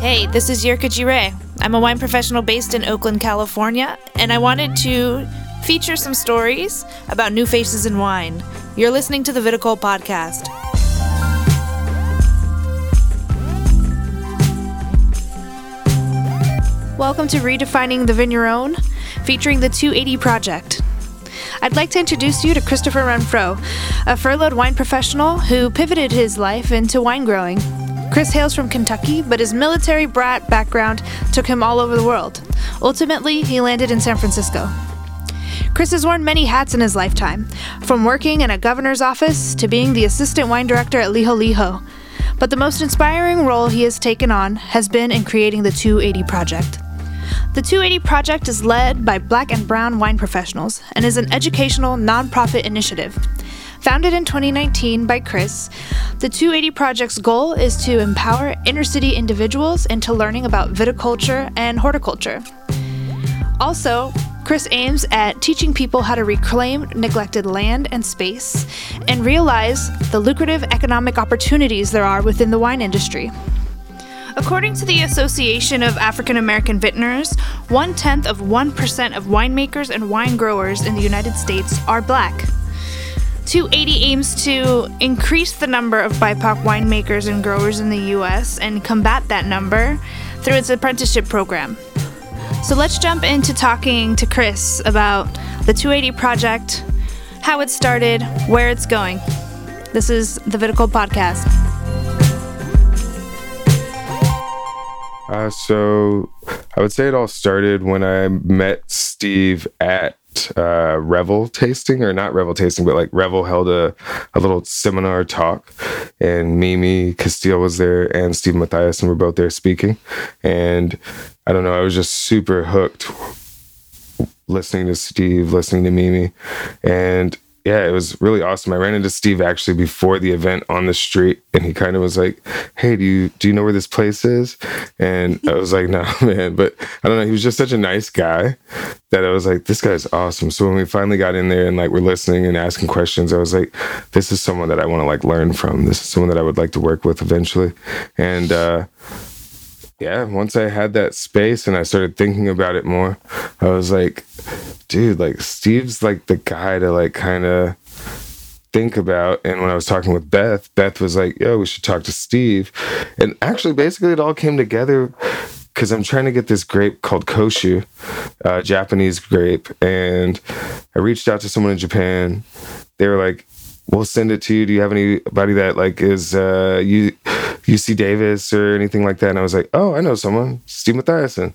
Hey, this is Jirka Jireh. I'm a wine professional based in Oakland, California, and I wanted to feature some stories about new faces in wine. You're listening to the Viticole Podcast. Welcome to Redefining the Vigneron, featuring the 280 Project. I'd like to introduce you to Christopher Renfro, a furloughed wine professional who pivoted his life into wine growing. Chris hails from Kentucky, but his military brat background took him all over the world. Ultimately, he landed in San Francisco. Chris has worn many hats in his lifetime, from working in a governor's office to being the assistant wine director at Liho Liho. But the most inspiring role he has taken on has been in creating the 280 Project. The 280 Project is led by black and brown wine professionals and is an educational nonprofit initiative. Founded in 2019 by Chris, the 280 Project's goal is to empower inner city individuals into learning about viticulture and horticulture. Also, Chris aims at teaching people how to reclaim neglected land and space and realize the lucrative economic opportunities there are within the wine industry. According to the Association of African American Vintners, one tenth of 1% of winemakers and wine growers in the United States are black. 280 aims to increase the number of BIPOC winemakers and growers in the US and combat that number through its apprenticeship program. So let's jump into talking to Chris about the 280 project, how it started, where it's going. This is the Viticole Podcast. Uh, so I would say it all started when I met Steve at uh, Revel tasting, or not Revel tasting, but like Revel held a, a little seminar talk, and Mimi Casteel was there, and Steve Matthias, and we're both there speaking. And I don't know, I was just super hooked listening to Steve, listening to Mimi, and yeah, it was really awesome. I ran into Steve actually before the event on the street, and he kind of was like, "Hey, do you do you know where this place is?" And I was like, "No, man," but I don't know. He was just such a nice guy that I was like, "This guy's awesome." So when we finally got in there and like we're listening and asking questions, I was like, "This is someone that I want to like learn from. This is someone that I would like to work with eventually." And uh, yeah, once I had that space and I started thinking about it more, I was like, dude, like Steve's like the guy to like kind of think about. And when I was talking with Beth, Beth was like, yo, we should talk to Steve. And actually, basically, it all came together because I'm trying to get this grape called Koshu, uh, Japanese grape. And I reached out to someone in Japan. They were like, we'll send it to you. Do you have anybody that like is uh you UC Davis or anything like that? And I was like, oh, I know someone, Steve Matthiasson.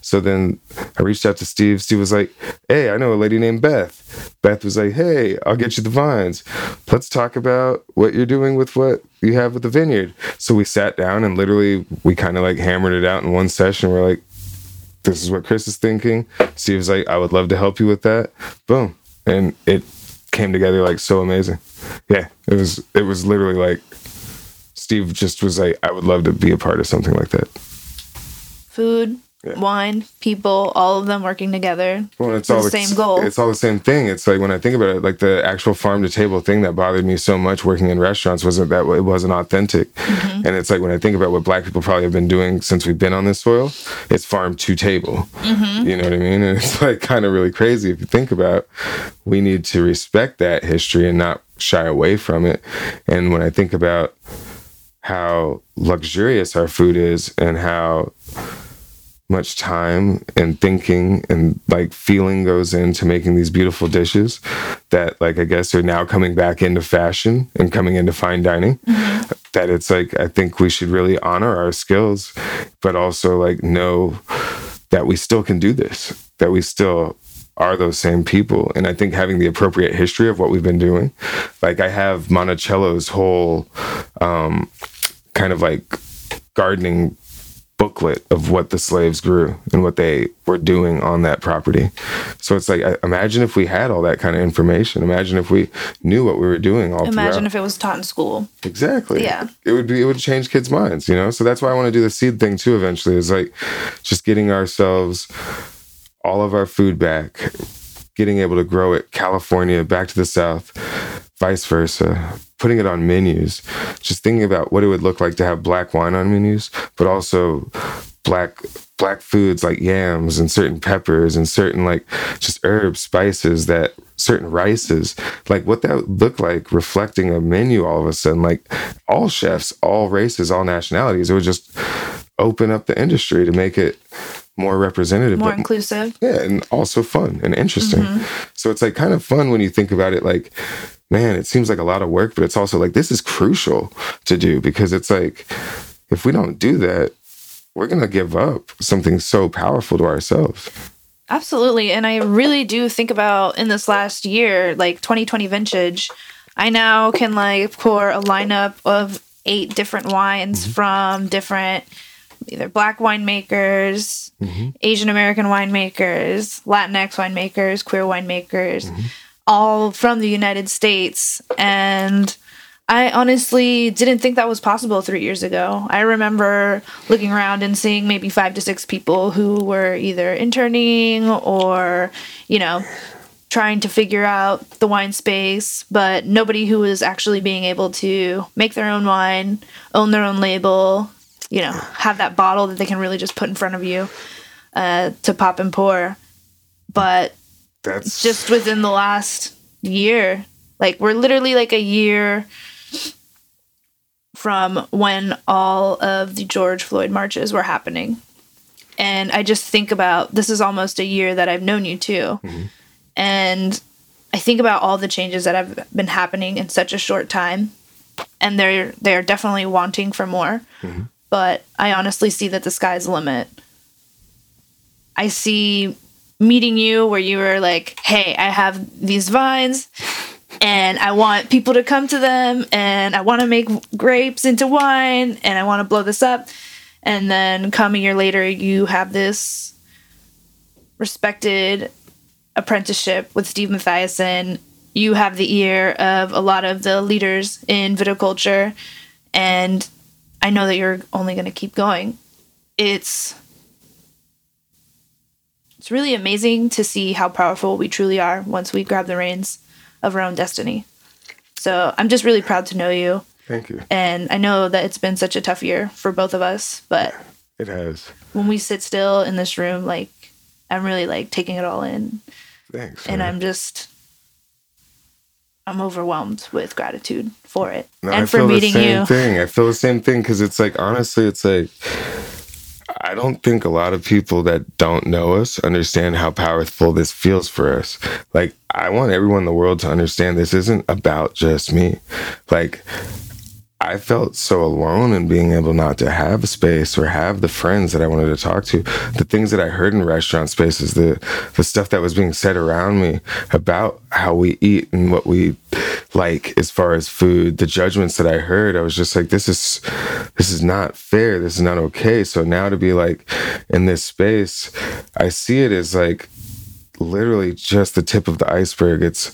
So then I reached out to Steve. Steve was like, hey, I know a lady named Beth. Beth was like, hey, I'll get you the vines. Let's talk about what you're doing with what you have with the vineyard. So we sat down and literally we kind of like hammered it out in one session. We're like, this is what Chris is thinking. Steve was like, I would love to help you with that. Boom. And it came together like so amazing. Yeah, it was it was literally like Steve just was like, I would love to be a part of something like that. Food, yeah. wine, people, all of them working together. Well, it's all the same goal. It's all the same thing. It's like when I think about it, like the actual farm to table thing that bothered me so much working in restaurants wasn't that it wasn't authentic. Mm-hmm. And it's like when I think about what black people probably have been doing since we've been on this soil, it's farm to table. Mm-hmm. You know what I mean? And it's like kind of really crazy if you think about. We need to respect that history and not shy away from it. And when I think about how luxurious our food is and how much time and thinking and like feeling goes into making these beautiful dishes that like I guess are now coming back into fashion and coming into fine dining mm-hmm. that it's like I think we should really honor our skills but also like know that we still can do this that we still are those same people. And I think having the appropriate history of what we've been doing, like I have Monticello's whole um, kind of like gardening booklet of what the slaves grew and what they were doing on that property. So it's like imagine if we had all that kind of information. Imagine if we knew what we were doing all Imagine throughout. if it was taught in school. Exactly. Yeah. It would be it would change kids' minds, you know? So that's why I want to do the seed thing too eventually is like just getting ourselves all of our food back, getting able to grow it California back to the south, vice versa putting it on menus, just thinking about what it would look like to have black wine on menus, but also black black foods like yams and certain peppers and certain like just herbs, spices that certain rices, like what that would look like reflecting a menu all of a sudden, like all chefs, all races, all nationalities. It would just open up the industry to make it more representative, more inclusive. Yeah, and also fun and interesting. Mm-hmm. So it's like kind of fun when you think about it like man, it seems like a lot of work, but it's also like this is crucial to do because it's like if we don't do that, we're going to give up something so powerful to ourselves. Absolutely. And I really do think about in this last year, like 2020 vintage, I now can like pour a lineup of eight different wines mm-hmm. from different either black winemakers, mm-hmm. Asian American winemakers, Latinx winemakers, queer winemakers, mm-hmm. All from the United States. And I honestly didn't think that was possible three years ago. I remember looking around and seeing maybe five to six people who were either interning or, you know, trying to figure out the wine space, but nobody who was actually being able to make their own wine, own their own label, you know, have that bottle that they can really just put in front of you uh, to pop and pour. But that's just within the last year. Like, we're literally like a year from when all of the George Floyd marches were happening. And I just think about this is almost a year that I've known you too. Mm-hmm. And I think about all the changes that have been happening in such a short time. And they're they're definitely wanting for more. Mm-hmm. But I honestly see that the sky's the limit. I see meeting you where you were like, "Hey, I have these vines and I want people to come to them and I want to make grapes into wine and I want to blow this up. And then come a year later, you have this respected apprenticeship with Steve Matthiasson. You have the ear of a lot of the leaders in viticulture. And I know that you're only going to keep going. It's it's really amazing to see how powerful we truly are once we grab the reins of our own destiny. So I'm just really proud to know you. Thank you. And I know that it's been such a tough year for both of us, but it has. When we sit still in this room, like I'm really like taking it all in. Thanks. And man. I'm just I'm overwhelmed with gratitude for it no, and I for meeting the same you. Thing. I feel the same thing because it's like honestly, it's like I don't think a lot of people that don't know us understand how powerful this feels for us. Like, I want everyone in the world to understand this isn't about just me. Like, I felt so alone in being able not to have a space or have the friends that I wanted to talk to. The things that I heard in restaurant spaces, the the stuff that was being said around me about how we eat and what we like as far as food, the judgments that I heard, I was just like, this is this is not fair. This is not okay. So now to be like in this space, I see it as like literally just the tip of the iceberg. It's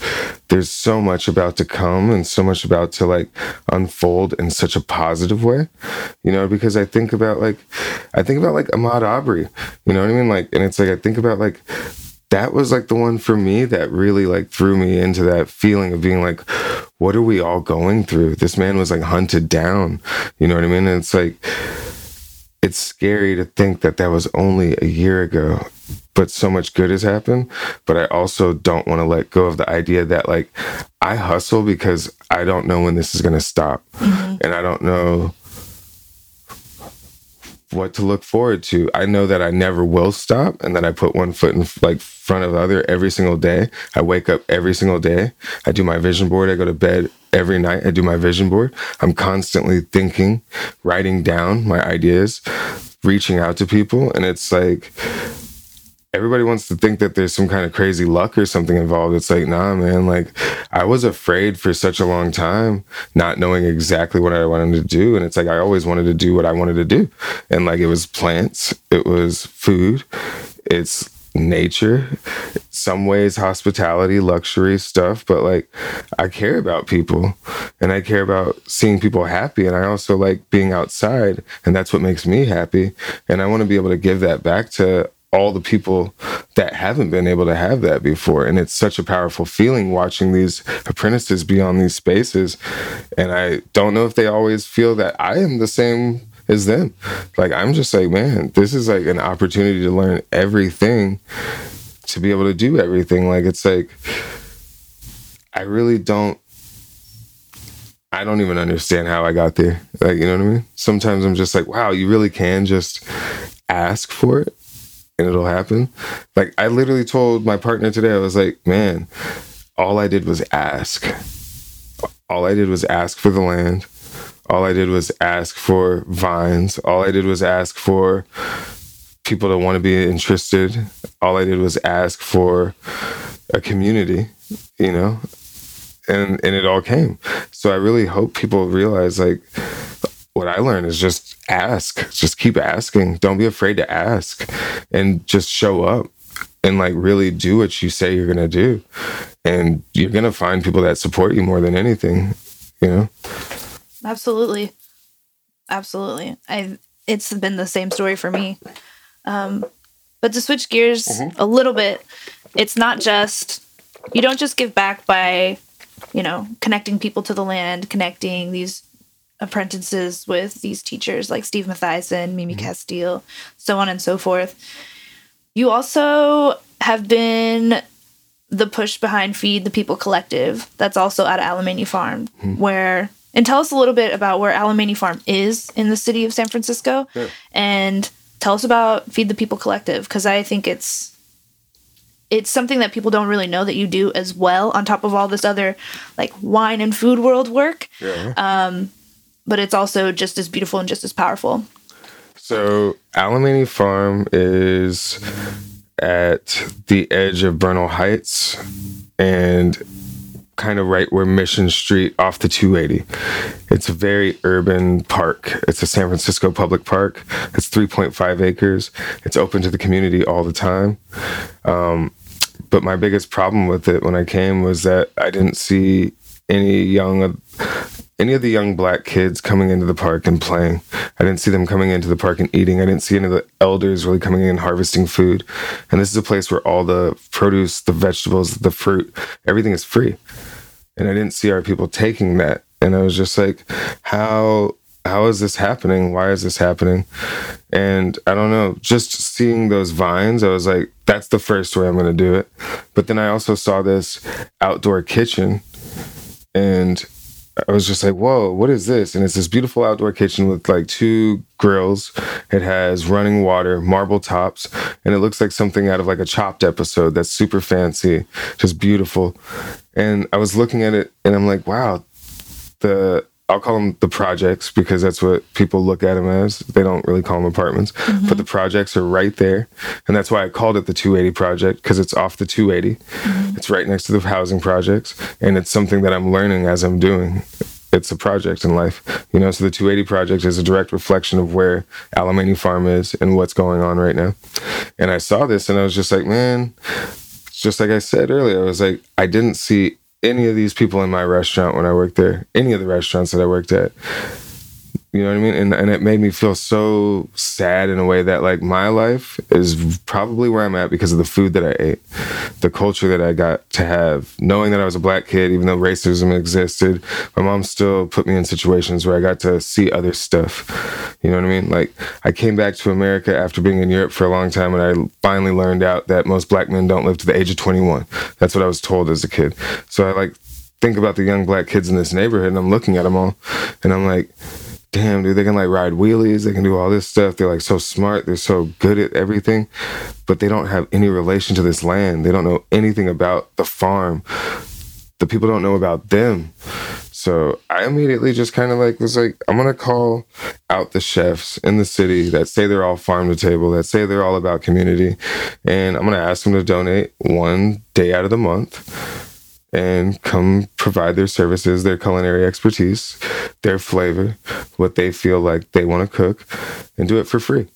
there's so much about to come and so much about to like unfold in such a positive way. You know, because I think about like I think about like Ahmaud Arbery. You know what I mean? Like and it's like I think about like that was like the one for me that really like threw me into that feeling of being like what are we all going through this man was like hunted down you know what i mean and it's like it's scary to think that that was only a year ago but so much good has happened. But I also don't want to let go of the idea that like I hustle because I don't know when this is going to stop. Mm-hmm. And I don't know what to look forward to. I know that I never will stop and that I put one foot in like front of the other every single day. I wake up every single day. I do my vision board. I go to bed every night. I do my vision board. I'm constantly thinking, writing down my ideas, reaching out to people and it's like everybody wants to think that there's some kind of crazy luck or something involved. It's like, nah, man. Like, I was afraid for such a long time, not knowing exactly what I wanted to do. And it's like, I always wanted to do what I wanted to do. And like, it was plants, it was food, it's nature, some ways hospitality, luxury stuff. But like, I care about people and I care about seeing people happy. And I also like being outside. And that's what makes me happy. And I want to be able to give that back to all the people that haven't been able to have that before. And it's such a powerful feeling watching these apprentices be on these spaces. And I don't know if they always feel that I am the same as them. Like, I'm just like, man, this is like an opportunity to learn everything, to be able to do everything. Like, it's like, I really don't I don't even understand how I got there. Like, you know what I mean? Sometimes I'm just like, wow, you really can just ask for it and it'll happen. Like, I literally told my partner today, I was like, man, all I did was ask. All I did was ask for the land. All I did was ask for vines. All I did was ask for people to want to be interested. All I did was ask for a community, you know? and and it all came. So I really hope people realize like what I learned is just ask, just keep asking. Don't be afraid to ask, and just show up and like really do what you say you're gonna do, and you're gonna find people that support you more than anything. You know. Absolutely, absolutely. I it's been the same story for me. Um, but to switch gears mm-hmm. a little bit, it's not just you don't just give back by you know, connecting people to the land, connecting these apprentices with these teachers like Steve Matthiasson, Mimi mm-hmm. Casteel, so on and so forth. You also have been the push behind Feed the People Collective. That's also at Alemany Farm, mm-hmm. where and tell us a little bit about where Alemany Farm is in the city of San Francisco, sure. and tell us about Feed the People Collective because I think it's it's something that people don't really know that you do as well on top of all this other like wine and food world work yeah. um, but it's also just as beautiful and just as powerful so alemany farm is at the edge of bernal heights and kind of right where Mission Street off the 280. It's a very urban park. It's a San Francisco public park. It's 3.5 acres. It's open to the community all the time. Um, but my biggest problem with it when I came was that I didn't see any young any of the young black kids coming into the park and playing. I didn't see them coming into the park and eating. I didn't see any of the elders really coming in and harvesting food. And this is a place where all the produce, the vegetables, the fruit, everything is free. And I didn't see our people taking that. And I was just like, how how is this happening? Why is this happening? And I don't know, just seeing those vines, I was like, that's the first way I'm going to do it. But then I also saw this outdoor kitchen and I was just like, whoa, what is this? And it's this beautiful outdoor kitchen with like two grills. It has running water, marble tops, and it looks like something out of like a chopped episode that's super fancy, just beautiful. And I was looking at it and I'm like, wow, the I'll call them the projects because that's what people look at them as. They don't really call them apartments, mm-hmm. but the projects are right there, and that's why I called it the 280 project because it's off the 280. Mm-hmm. It's right next to the housing projects, and it's something that I'm learning as I'm doing. It's a project in life, you know. So the 280 project is a direct reflection of where Alemany Farm is and what's going on right now. And I saw this, and I was just like, man. Just like I said earlier, I was like, I didn't see any of these people in my restaurant when I worked there, any of the restaurants that I worked at. You know what I mean? And and it made me feel so sad in a way that like my life is probably where I'm at because of the food that I ate, the culture that I got to have, knowing that I was a black kid, even though racism existed, my mom still put me in situations where I got to see other stuff. You know what I mean? Like I came back to America after being in Europe for a long time and I finally learned out that most black men don't live to the age of 21. That's what I was told as a kid. So I like think about the young black kids in this neighborhood and I'm looking at them all and I'm like damn, dude, they can like ride wheelies, they can do all this stuff. They're like so smart, they're so good at everything, but they don't have any relation to this land. They don't know anything about the farm. The people don't know about them. So I immediately just kind of like was like, I'm gonna call out the chefs in the city that say they're all farm to table, that say they're all about community, and I'm gonna ask them to donate one day out of the month and come provide their services, their culinary expertise, their flavor, what they feel like they want to cook, and do it for free.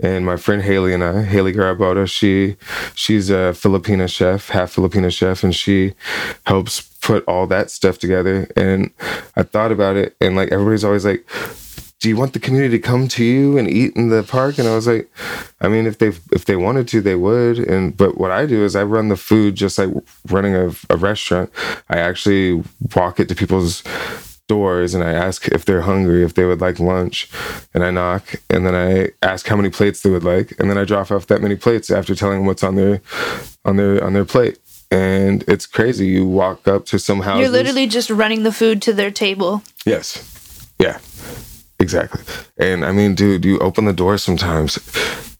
And my friend Haley and I, Haley Garaboto, she she's a Filipina chef, half Filipina chef, and she helps put all that stuff together. And I thought about it, and like everybody's always like, do you want the community to come to you and eat in the park? And I was like, I mean, if they if they wanted to, they would. And but what I do is I run the food just like running a, a restaurant. I actually walk it to people's doors and I ask if they're hungry, if they would like lunch, and I knock and then I ask how many plates they would like, and then I drop off that many plates after telling them what's on their on their on their plate. And it's crazy. You walk up to some house. You're literally just running the food to their table. Yes. Yeah. Exactly. And I mean, dude, you open the door sometimes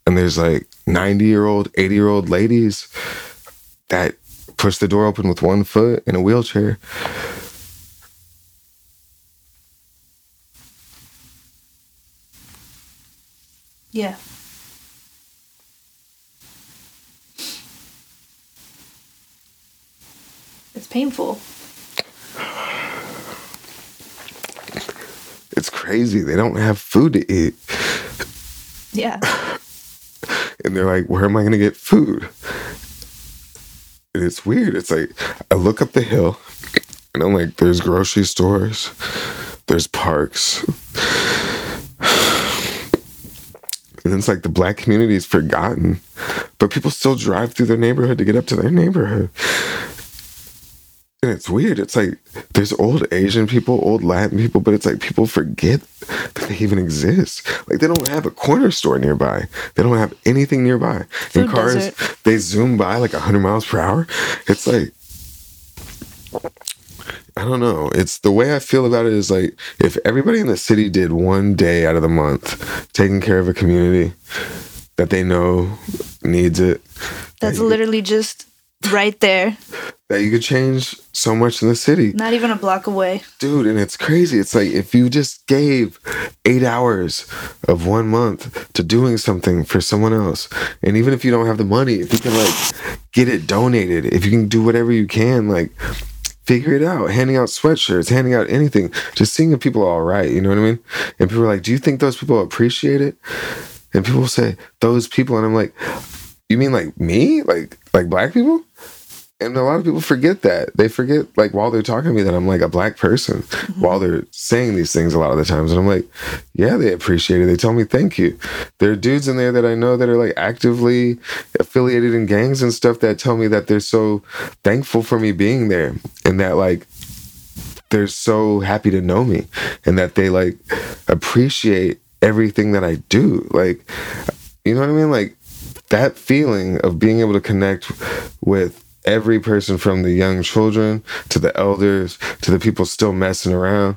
and there's like 90 year old, 80 year old ladies that push the door open with one foot in a wheelchair. Yeah. It's painful. It's crazy. They don't have food to eat. Yeah. And they're like, where am I going to get food? And it's weird. It's like, I look up the hill and I'm like, there's grocery stores, there's parks. And it's like the black community is forgotten, but people still drive through their neighborhood to get up to their neighborhood. And it's weird. It's like there's old Asian people, old Latin people, but it's like people forget that they even exist. Like they don't have a corner store nearby. They don't have anything nearby. Food and cars, desert. they zoom by like 100 miles per hour. It's like, I don't know. It's the way I feel about it is like if everybody in the city did one day out of the month taking care of a community that they know needs it, That's literally just right there. That you could change so much in the city. Not even a block away. dude and it's crazy. It's like if you just gave eight hours of one month to doing something for someone else and even if you don't have the money if you can like get it donated if you can do whatever you can like figure it out. Handing out sweatshirts handing out anything just seeing if people are all right you know what i mean? And people are like do you think those people appreciate it? And people say those people and i'm like you mean like me? Like like black people and a lot of people forget that. They forget like while they're talking to me that i'm like a black person mm-hmm. while they're saying these things a lot of the times. And i'm like yeah they appreciate it. They tell me thank you. There are dudes in there that i know that are like actively affiliated in gangs and stuff that tell me that they're so thankful for me being there and that like they're so happy to know me and that they like appreciate everything that i do. Like you know what i mean? Like that feeling of being able to connect with every person from the young children to the elders to the people still messing around.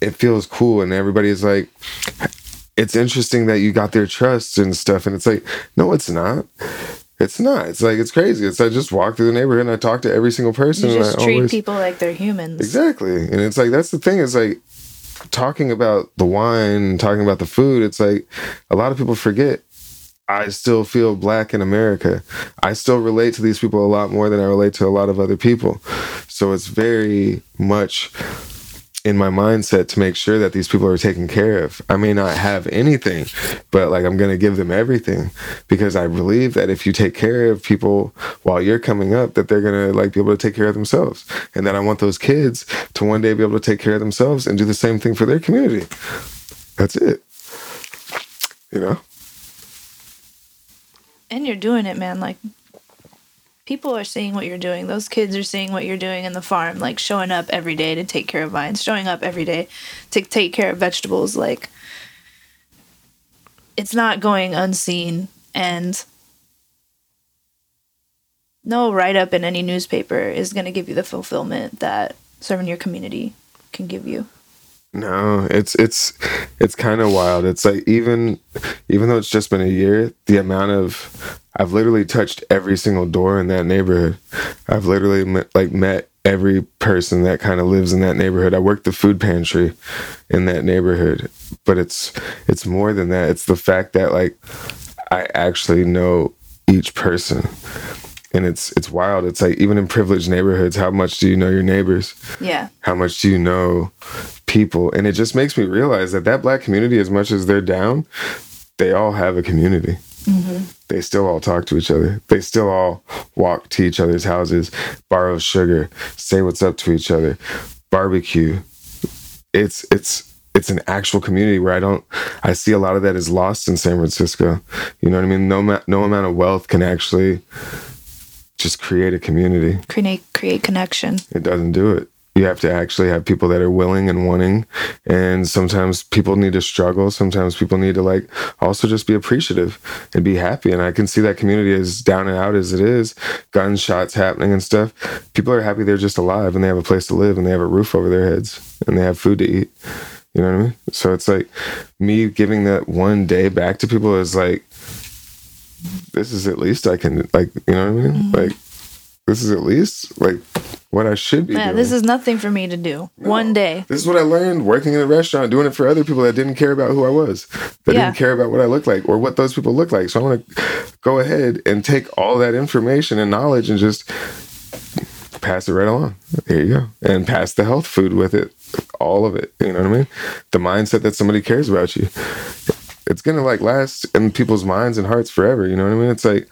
It feels cool and everybody's like it's interesting that you got their trust and stuff. And it's like no it's not. It's not. It's like it's crazy. It's i just walk through the neighborhood and i talk to every single person You and just I treat always, people like they're humans. Exactly. And it's like that's the thing, It's like talking about the wine, talking about the food, it's like a lot of people forget I still feel black in America. I still relate to these people a lot more than I relate to a lot of other people. So it's very much in my mindset to make sure that these people are taken care of. I may not have anything, but like I'm going to give them everything because I believe that if you take care of people while you're coming up that they're going to like be able to take care of themselves and that I want those kids to one day be able to take care of themselves and do the same thing for their community. That's it. You know? And you're doing it, man. Like people are seeing what you're doing. Those kids are seeing what you're doing in the farm, like showing up every day to take care of vines, showing up every day to take care of vegetables. Like it's not going unseen and no write up in any newspaper is going to give you the fulfillment that serving your community can give you. No, it's it's it's kind of wild. It's like even even though it's just been a year, the amount of I've literally touched every single door in that neighborhood. I've literally met, like met every person that kind of lives in that neighborhood. I work the food pantry in that neighborhood, but it's it's more than that. It's the fact that like I actually know each person. And it's it's wild. It's like even in privileged neighborhoods, how much do you know your neighbors? Yeah. how much do you know people and it just makes me realize that that black community as much as they're down they all have a community mm-hmm. they still all talk to each other they still all walk to each other's houses borrow sugar say what's up to each other barbecue it's it's it's an actual community where I don't I see a lot of that is lost in San Francisco. You know what I mean? No ma- no amount of wealth can actually just create a community. Create create connection. It doesn't do it. You have to actually have people that are willing and wanting. And sometimes people need to struggle. Sometimes people need to like also just be appreciative and be happy. And I can see that community as down and out as it is, gunshots happening and stuff. People are happy they're just alive and they have a place to live and they have a roof over their heads and they have food to eat. You know what I mean? So it's like me giving that one day back to people is like, this is at least I can like, you know what I mean? Mm-hmm. Like, this is at least like what I should be. Yeah, doing. this is nothing for me to do. No. One day. This is what I learned working in a restaurant, doing it for other people that didn't care about who I was, that yeah. didn't care about what I looked like or what those people look like. So I'm going to go ahead and take all that information and knowledge and just pass it right along. Here you go, and pass the health food with it, all of it. You know what I mean? The mindset that somebody cares about you it's gonna like last in people's minds and hearts forever. You know what I mean? It's like,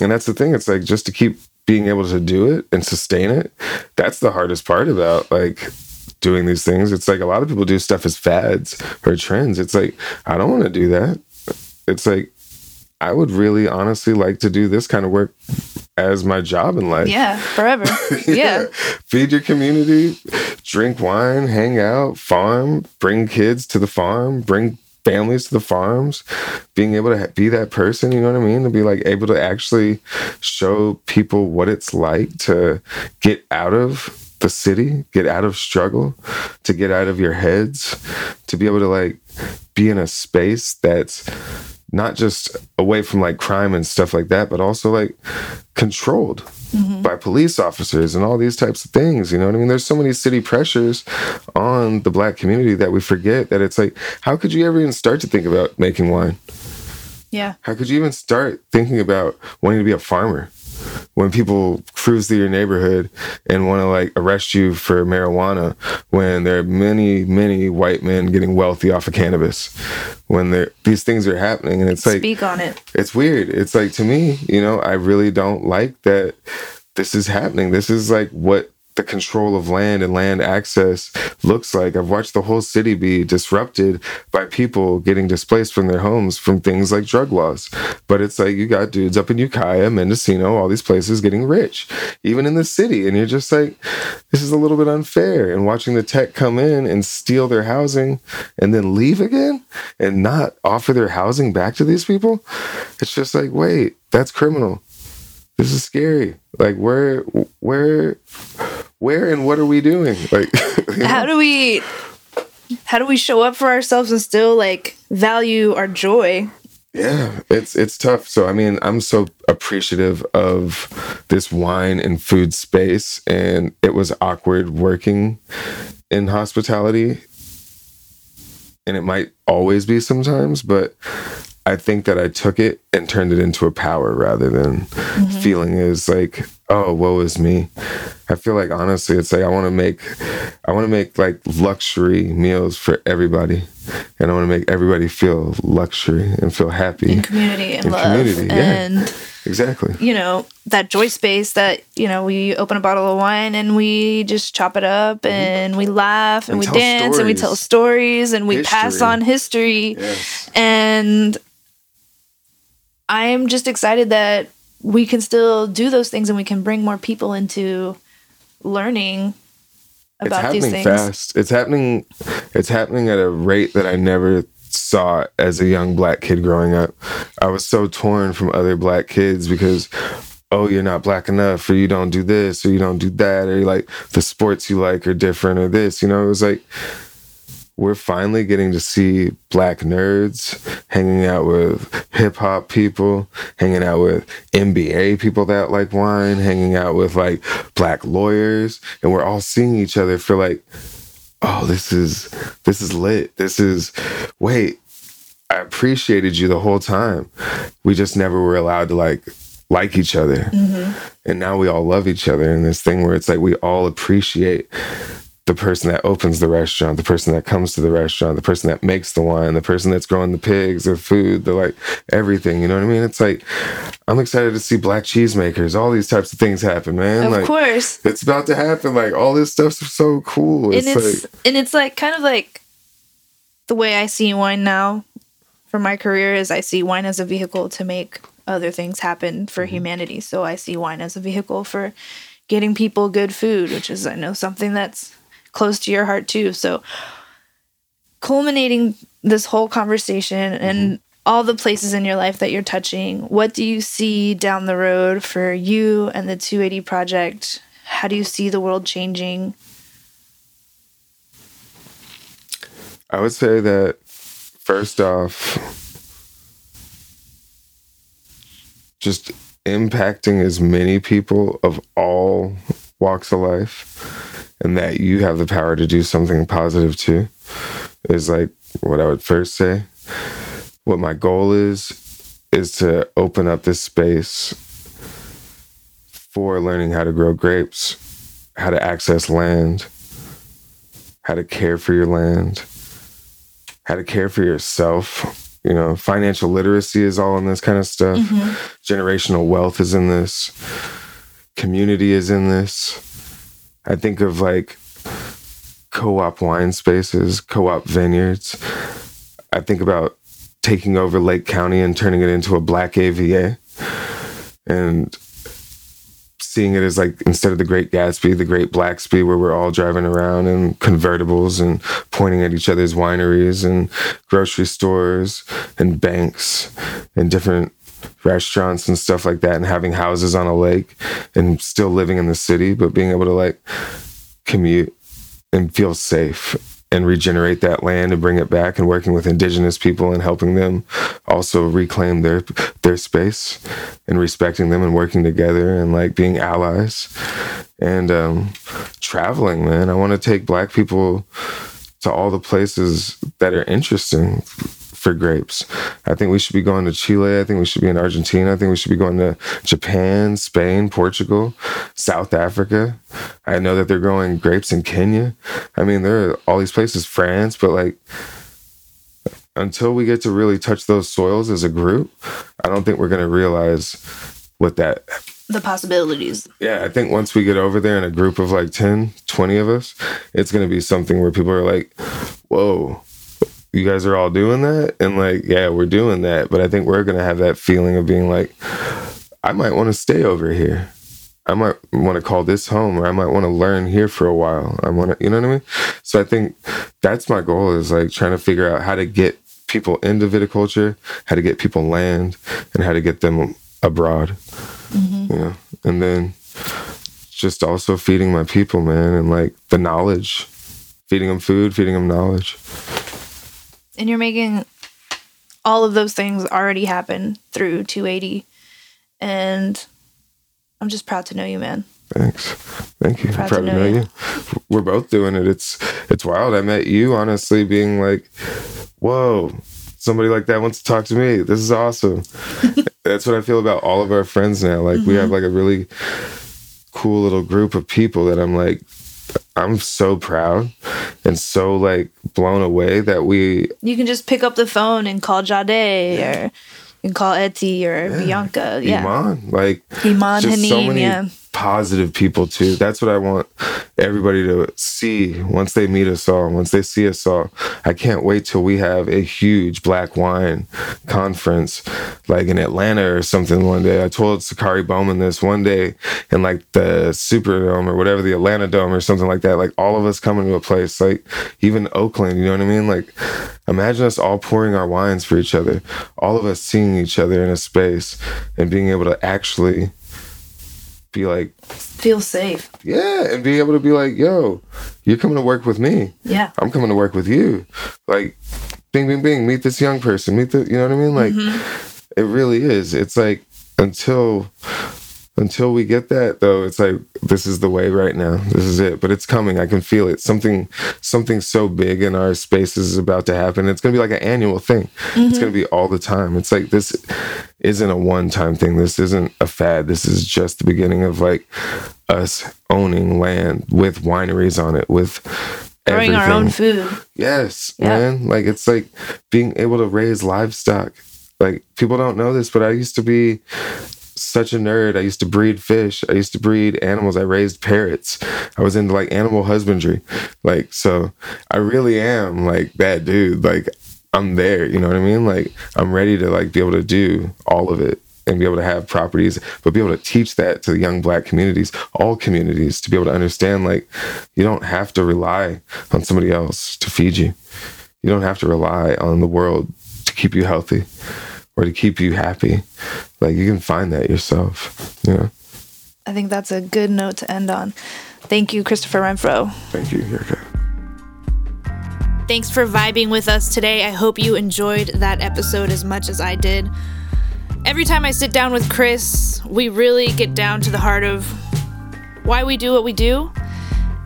and that's the thing. It's like just to keep being able to do it and sustain it that's the hardest part about like doing these things it's like a lot of people do stuff as fads or trends it's like i don't want to do that it's like i would really honestly like to do this kind of work as my job in life yeah forever yeah. yeah feed your community drink wine hang out farm bring kids to the farm bring families to the farms, being able to be that person, you know what I mean? To be like able to actually show people what it's like to get out of the city, get out of struggle, to get out of your heads, to be able to like be in a space that's not just away from like crime and stuff like that, but also like controlled mm-hmm. by police officers and all these types of things. You know what I mean? There's so many city pressures on the black community that we forget that it's like, how could you ever even start to think about making wine? Yeah. How could you even start thinking about wanting to be a farmer? When people cruise through your neighborhood and want to like arrest you for marijuana when there are many many white men getting wealthy off of cannabis. When there these things are happening and it's like speak on it. It's weird. It's like to me you know i really don't like that this is happening. This is like what the control of land and land access looks like. I've watched the whole city be disrupted by people getting displaced from their homes from things like drug laws. But it's like you got dudes up in Ukiah, Mendocino, all these places getting rich, even in the city. And you're just like, this is a little bit unfair. And watching the tech come in and steal their housing and then leave again and not offer their housing back to these people, it's just like, wait, that's criminal. This is scary. Like where where where and what are we doing? Like you know? how do we how do we show up for ourselves and still like value our joy? Yeah, it's it's tough. So I mean, I'm so appreciative of this wine and food space and it was awkward working in hospitality. And it might always be sometimes, but I think that I took it and turned it into a power rather than mm-hmm. feeling is like, oh, woe is me. I feel like honestly, it's like I want to make, I want to make like luxury meals for everybody, and I want to make everybody feel luxury and feel happy in community and, and love community. and. Yeah. Exactly. You know, that joy space that, you know, we open a bottle of wine and we just chop it up mm-hmm. and we laugh and, and we dance stories. and we tell stories and we history. pass on history. Yes. And I'm just excited that we can still do those things and we can bring more people into learning about these things. Fast. It's happening. It's happening at a rate that I never saw as a young black kid growing up. I was so torn from other black kids because oh, you're not black enough, or you don't do this, or you don't do that, or like the sports you like are different, or this. You know, it was like we're finally getting to see black nerds hanging out with hip hop people, hanging out with NBA people that like wine, hanging out with like black lawyers, and we're all seeing each other for like, oh, this is this is lit. This is wait, I appreciated you the whole time. We just never were allowed to like like each other. Mm-hmm. And now we all love each other in this thing where it's like we all appreciate the person that opens the restaurant, the person that comes to the restaurant, the person that makes the wine, the person that's growing the pigs, the food, the like everything. You know what I mean? It's like I'm excited to see black cheesemakers, all these types of things happen, man. Of like, course, it's about to happen. Like all this stuff's so cool. It's and it's like, and it's like kind of like the way I see wine now for my career is I see wine as a vehicle to make other things happen for Mm-hmm. humanity. So I see wine as a vehicle for getting people good food, which is I know something that's close to your heart too. So culminating this whole conversation mm-hmm. and all the places in your life that you're touching, what do you see down the road for you and the 280 project? How do you see the world changing? I would say that first off, just impacting as many people of all walks of life and that you have the power to do something positive too is like what I would first say. What my goal is, is to open up this space for learning how to grow grapes, how to access land, how to care for your land, how to care for yourself. You know, financial literacy is all in this kind of stuff. Mm-hmm. Generational wealth is in this. Community is in this. I think of like co op wine spaces, co op vineyards. I think about taking over Lake County and turning it into a black AVA and seeing it as like instead of the Great Gatsby, the Great Blacksby, where we're all driving around in convertibles and pointing at each other's wineries and grocery stores and banks and different restaurants and stuff like that and having houses on a lake and still living in the city but being able to like commute and feel safe and regenerate that land and bring it back and working with indigenous people and helping them also reclaim their their space and respecting them and working together and like being allies and um traveling man. I want to take black people to all the places that are interesting for grapes. I think we should be going to Chile. I think we should be in Argentina. I think we should be going to Japan, Spain, Portugal, South Africa. I know that they're growing grapes in Kenya. I mean, there are all these places, France, but like until we get to really touch those soils as a group, I don't think we're going to realize what that The possibilities. yeah, I think once we get over there in a group of like 10, 20 of us, it's going to be something where people are like, whoa, you guys are all doing that? And like, yeah, we're doing that. But I think we're to have that feeling of being like, I might want to stay over here. I might want to call this home or I might want to learn here for a while. I want to, you know what I mean? So I think that's my goal is like trying to figure out how to get people into viticulture, how to get people land, and how to get them abroad mm-hmm. you know and then just also feeding my people man and like the knowledge feeding them food feeding them knowledge And you're making all of those things already happen through 280. And I'm just proud to know you, man. thanks. Thank you. Proud proud to know know you. you. We're both doing it. It's it's wild. I met you honestly being like whoa somebody like that wants to talk to me. This is awesome. That's what i feel about all of our friends now. Like we mm-hmm. have like a really cool little group of people that i'm like i'm so proud and so like blown away that we You can just pick up the phone and call Jade or you can call Etty or Bianca. Yeah. Iman. Like Iman just so many yeah. Positive people too. That's what I want everybody to see once they meet us all, once they see us all. I can't wait till we have a huge black wine conference like in Atlanta or something one day. I told Sakari Bowman this one day in like the Superdome or whatever, the Atlanta Dome or something like that. Like all of us coming to a place, like even Oakland, you know what I mean? Like imagine us all pouring our wines for each other, all of us seeing each other in a space and being able to actually be like, Feel safe. yeah, and be able to be like, yo, you're coming to work with me. Yeah. I'm coming to work with you. Like, bing, bing, bing, meet this young person, meet the, you know what I mean? Like, mm-hmm. it really is. It's like until until we get that though, it's like this is the way right now. This is it. But it's coming. I can feel it. Something something so big in our spaces is about to happen. It's gonna be like an annual thing. It's gonna mm-hmm. be all the time. It's like this isn't a one time thing. This isn't a fad. This is just the beginning of like us owning land with wineries on it, with Growing our own food. Yes, Yeah. man. Like it's like being able to raise livestock. Like people don't know this, but I used to be such a nerd. I used to breed fish. I used to breed animals. I raised parrots. I was into like animal husbandry. Like, so I really am like that dude. Like, I'm there, you know what I mean? Like, I'm ready to like be able to do all of it and be able to have properties, but be able to teach that to the young black communities, all communities, to be able to understand like you don't have to rely on somebody else to feed you. You don't have to rely on the world to keep you healthy or to keep you happy. Like you can find that yourself, you know. I think that's a good note to end on. Thank you, Christopher Renfro. Thank you, Jirka. Thanks for vibing with us today. I hope you enjoyed that episode as much as I did. Every time I sit down with Chris, we really get down to the heart of why we do what we do.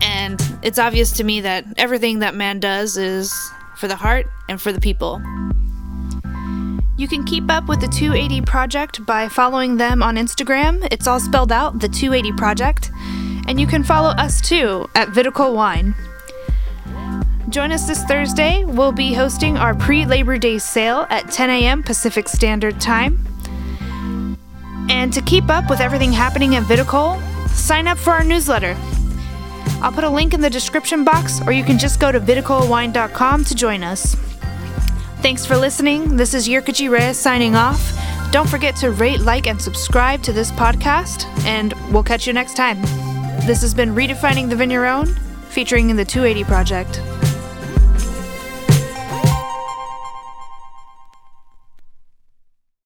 And it's obvious to me that everything that man does is for the heart and for the people. You can keep up with the 280 Project by following them on Instagram. It's all spelled out, the 280 Project. And you can follow us too at Viticole Wine. Join us this Thursday. We'll be hosting our pre Labor Day sale at 10 a.m. Pacific Standard Time. And to keep up with everything happening at Vitical, sign up for our newsletter. I'll put a link in the description box, or you can just go to viticolewine.com to join us. Thanks for listening. This is Jirka Jireh signing off. Don't forget to rate, like, and subscribe to this podcast, and we'll catch you next time. This has been Redefining the Vigneron, featuring in the 280 Project.